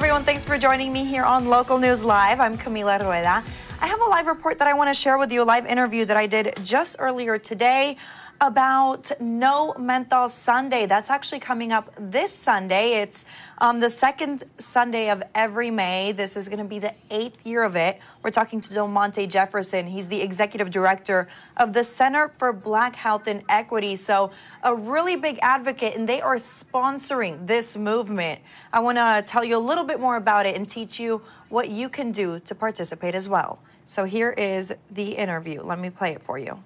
everyone. Thanks for joining me here on Local News Live. I'm Camila Rueda. I have a live report that I want to share with you, a live interview that I did just earlier today about No Menthol Sunday. That's actually coming up this Sunday. It's um, the second Sunday of every May. This is going to be the eighth year of it. We're talking to Delmonte Jefferson. He's the executive director of the Center for Black Health and Equity. So, a really big advocate, and they are sponsoring this movement. I want to tell you a little bit more about it and teach you what you can do to participate as well. So, here is the interview. Let me play it for you.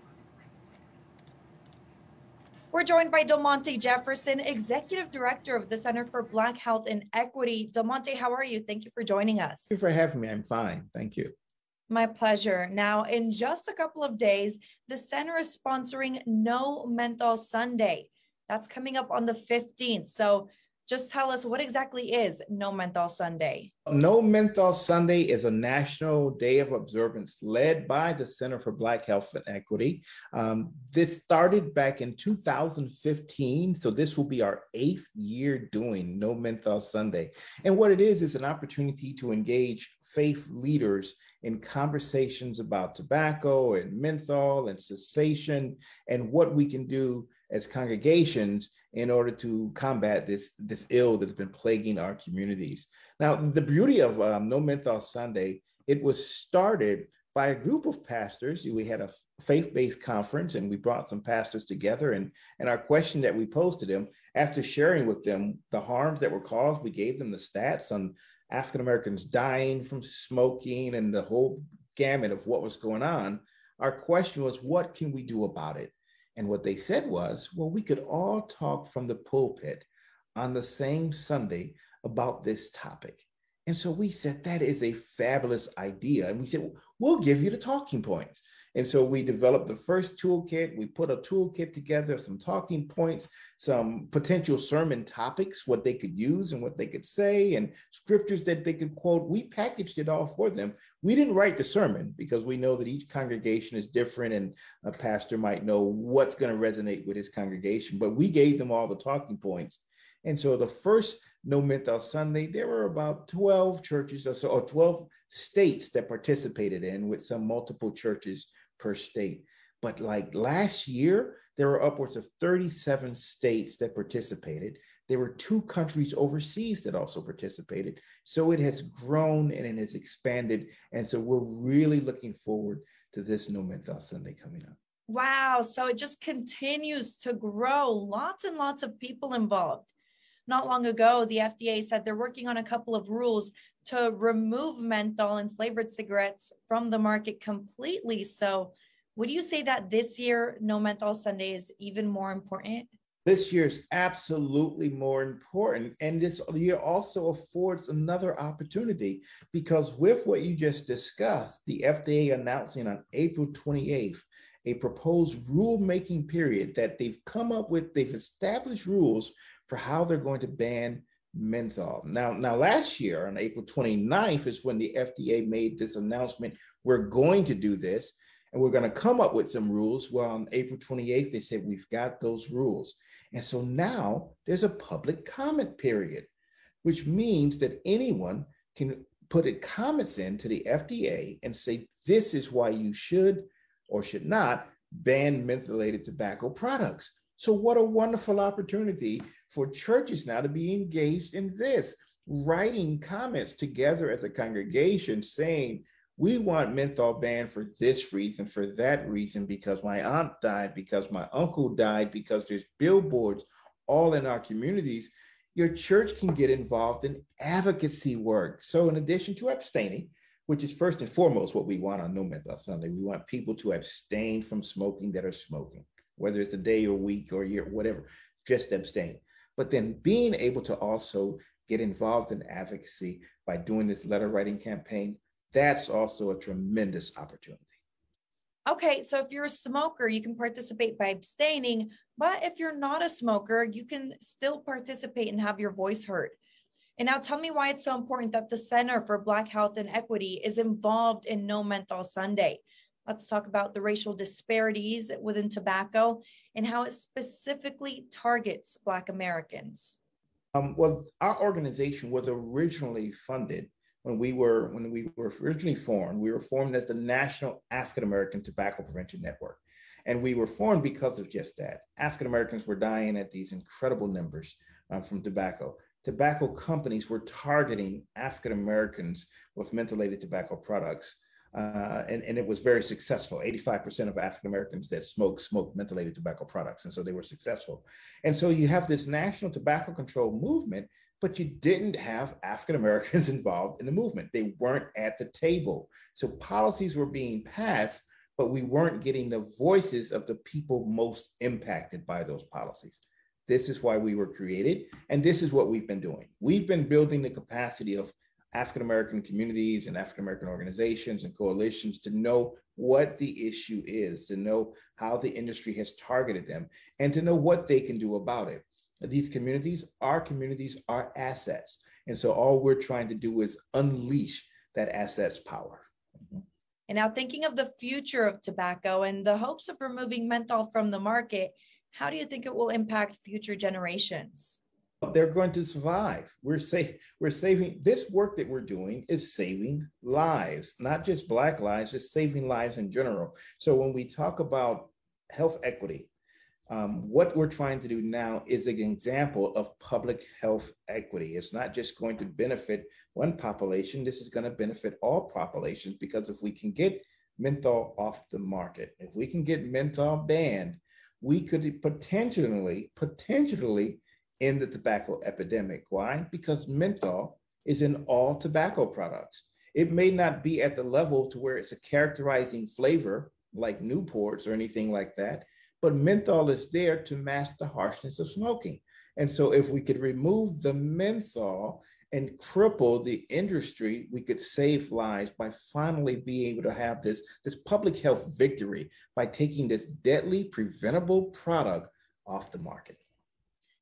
We're joined by Delmonte Jefferson, Executive Director of the Center for Black Health and Equity. Delmonte, how are you? Thank you for joining us. Thank you for having me. I'm fine. Thank you. My pleasure. Now, in just a couple of days, the center is sponsoring No Menthol Sunday. That's coming up on the 15th. So just tell us what exactly is No Menthol Sunday? No Menthol Sunday is a national day of observance led by the Center for Black Health and Equity. Um, this started back in 2015, so this will be our eighth year doing No Menthol Sunday. And what it is is an opportunity to engage faith leaders in conversations about tobacco and menthol and cessation and what we can do as congregations in order to combat this, this ill that's been plaguing our communities. Now, the beauty of um, No Menthol Sunday, it was started by a group of pastors. We had a faith-based conference and we brought some pastors together and, and our question that we posed to them after sharing with them the harms that were caused, we gave them the stats on African Americans dying from smoking and the whole gamut of what was going on. Our question was, what can we do about it? And what they said was, well, we could all talk from the pulpit on the same Sunday about this topic. And so we said, that is a fabulous idea. And we said, we'll give you the talking points. And so we developed the first toolkit. We put a toolkit together, some talking points, some potential sermon topics, what they could use and what they could say, and scriptures that they could quote. We packaged it all for them. We didn't write the sermon because we know that each congregation is different and a pastor might know what's going to resonate with his congregation, but we gave them all the talking points. And so the first No Menthol Sunday, there were about 12 churches or so, or 12 states that participated in with some multiple churches per state. But like last year, there were upwards of 37 states that participated. There were two countries overseas that also participated. So it has grown and it has expanded. And so we're really looking forward to this No Menthol Sunday coming up. Wow. So it just continues to grow. Lots and lots of people involved. Not long ago, the FDA said they're working on a couple of rules to remove menthol and flavored cigarettes from the market completely. So, would you say that this year, No Menthol Sunday is even more important? This year is absolutely more important. And this year also affords another opportunity because, with what you just discussed, the FDA announcing on April 28th a proposed rulemaking period that they've come up with, they've established rules for how they're going to ban menthol. Now, now last year on April 29th is when the FDA made this announcement. We're going to do this and we're going to come up with some rules. Well, on April 28th, they said we've got those rules. And so now there's a public comment period, which means that anyone can put it comments in to the FDA and say, this is why you should or should not ban mentholated tobacco products. So, what a wonderful opportunity for churches now to be engaged in this, writing comments together as a congregation saying, we want menthol banned for this reason, for that reason, because my aunt died, because my uncle died, because there's billboards all in our communities. Your church can get involved in advocacy work. So, in addition to abstaining, which is first and foremost what we want on No Menthol Sunday, we want people to abstain from smoking that are smoking, whether it's a day or week or year, whatever, just abstain but then being able to also get involved in advocacy by doing this letter writing campaign, that's also a tremendous opportunity. Okay, so if you're a smoker, you can participate by abstaining, but if you're not a smoker, you can still participate and have your voice heard. And now tell me why it's so important that the Center for Black Health and Equity is involved in No Menthol Sunday. Let's talk about the racial disparities within tobacco and how it specifically targets Black Americans. Um, well, our organization was originally funded when we were when we were originally formed. We were formed as the National African American Tobacco Prevention Network, and we were formed because of just that. African Americans were dying at these incredible numbers um, from tobacco. Tobacco companies were targeting African Americans with mentholated tobacco products uh, and, and it was very successful. 85% of African Americans that smoke smoke mentholated tobacco products. And so they were successful. And so you have this national tobacco control movement, but you didn't have African Americans involved in the movement. They weren't at the table. So policies were being passed, but we weren't getting the voices of the people most impacted by those policies. This is why we were created. And this is what we've been doing. We've been building the capacity of African American communities and African American organizations and coalitions to know what the issue is, to know how the industry has targeted them, and to know what they can do about it. These communities, our communities, are assets. And so all we're trying to do is unleash that asset's power. And now, thinking of the future of tobacco and the hopes of removing menthol from the market, how do you think it will impact future generations? They're going to survive. We're say we're saving this work that we're doing is saving lives, not just black lives, just saving lives in general. So when we talk about health equity, um, what we're trying to do now is an example of public health equity. It's not just going to benefit one population, this is going to benefit all populations because if we can get menthol off the market, if we can get menthol banned, we could potentially, potentially in the tobacco epidemic. Why? Because menthol is in all tobacco products. It may not be at the level to where it's a characterizing flavor like Newports or anything like that, but menthol is there to mask the harshness of smoking. And so if we could remove the menthol and cripple the industry, we could save lives by finally being able to have this, this public health victory by taking this deadly preventable product off the market.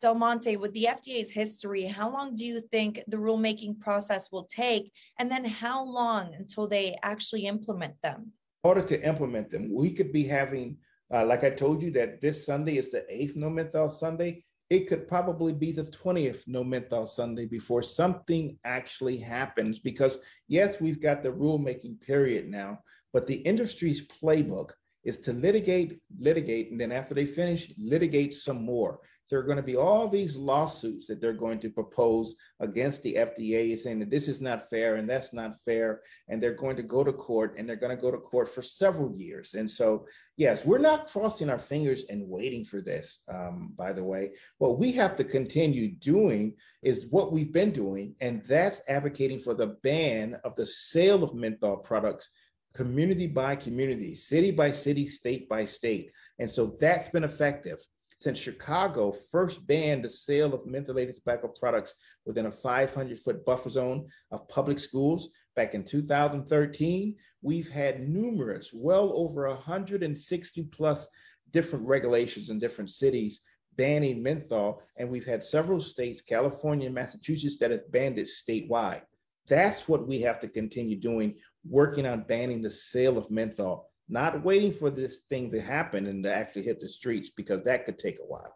Delmonte, with the FDA's history, how long do you think the rulemaking process will take? And then how long until they actually implement them? In order to implement them, we could be having, uh, like I told you, that this Sunday is the eighth no menthol Sunday. It could probably be the 20th no menthol Sunday before something actually happens. Because, yes, we've got the rulemaking period now, but the industry's playbook is to litigate, litigate, and then after they finish, litigate some more there are going to be all these lawsuits that they're going to propose against the FDA saying that this is not fair and that's not fair. And they're going to go to court and they're going to go to court for several years. And so, yes, we're not crossing our fingers and waiting for this, um, by the way. What we have to continue doing is what we've been doing, and that's advocating for the ban of the sale of menthol products community by community, city by city, state by state. And so that's been effective since Chicago first banned the sale of mentholated tobacco products within a 500 foot buffer zone of public schools back in 2013, we've had numerous, well over 160 plus different regulations in different cities banning menthol. And we've had several states, California and Massachusetts, that have banned it statewide. That's what we have to continue doing, working on banning the sale of menthol not waiting for this thing to happen and to actually hit the streets because that could take a while.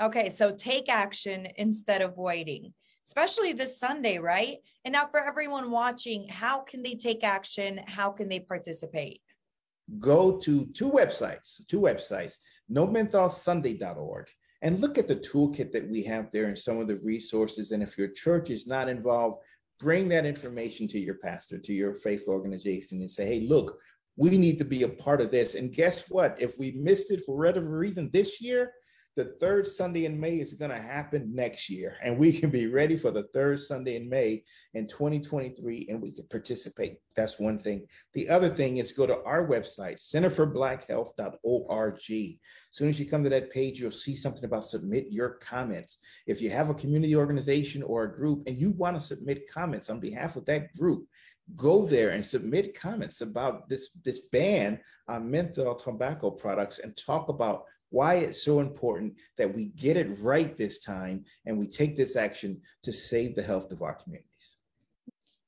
Okay, so take action instead of waiting, especially this Sunday, right? And now for everyone watching, how can they take action? How can they participate? Go to two websites, two websites, nomentholsunday.org, and look at the toolkit that we have there and some of the resources. And if your church is not involved, bring that information to your pastor, to your faith organization, and say, hey, look, we need to be a part of this. And guess what? If we missed it for whatever reason this year, the third Sunday in May is going to happen next year. And we can be ready for the third Sunday in May in 2023 and we can participate. That's one thing. The other thing is go to our website, centerforblackhealth.org. As soon as you come to that page, you'll see something about submit your comments. If you have a community organization or a group and you want to submit comments on behalf of that group, go there and submit comments about this, this ban on menthol tobacco products and talk about why it's so important that we get it right this time and we take this action to save the health of our communities.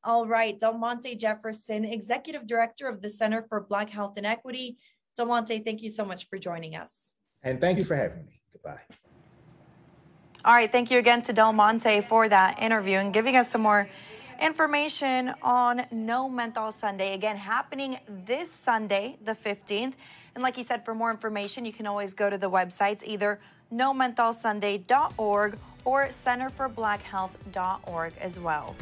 All right, Delmonte Jefferson, Executive Director of the Center for Black Health and Equity. Delmonte, thank you so much for joining us. And thank you for having me. Goodbye. All right, thank you again to Delmonte for that interview and giving us some more information on No Menthol Sunday. Again, happening this Sunday, the 15th. And like he said, for more information, you can always go to the websites either nomentholsunday.org or centerforblackhealth.org as well.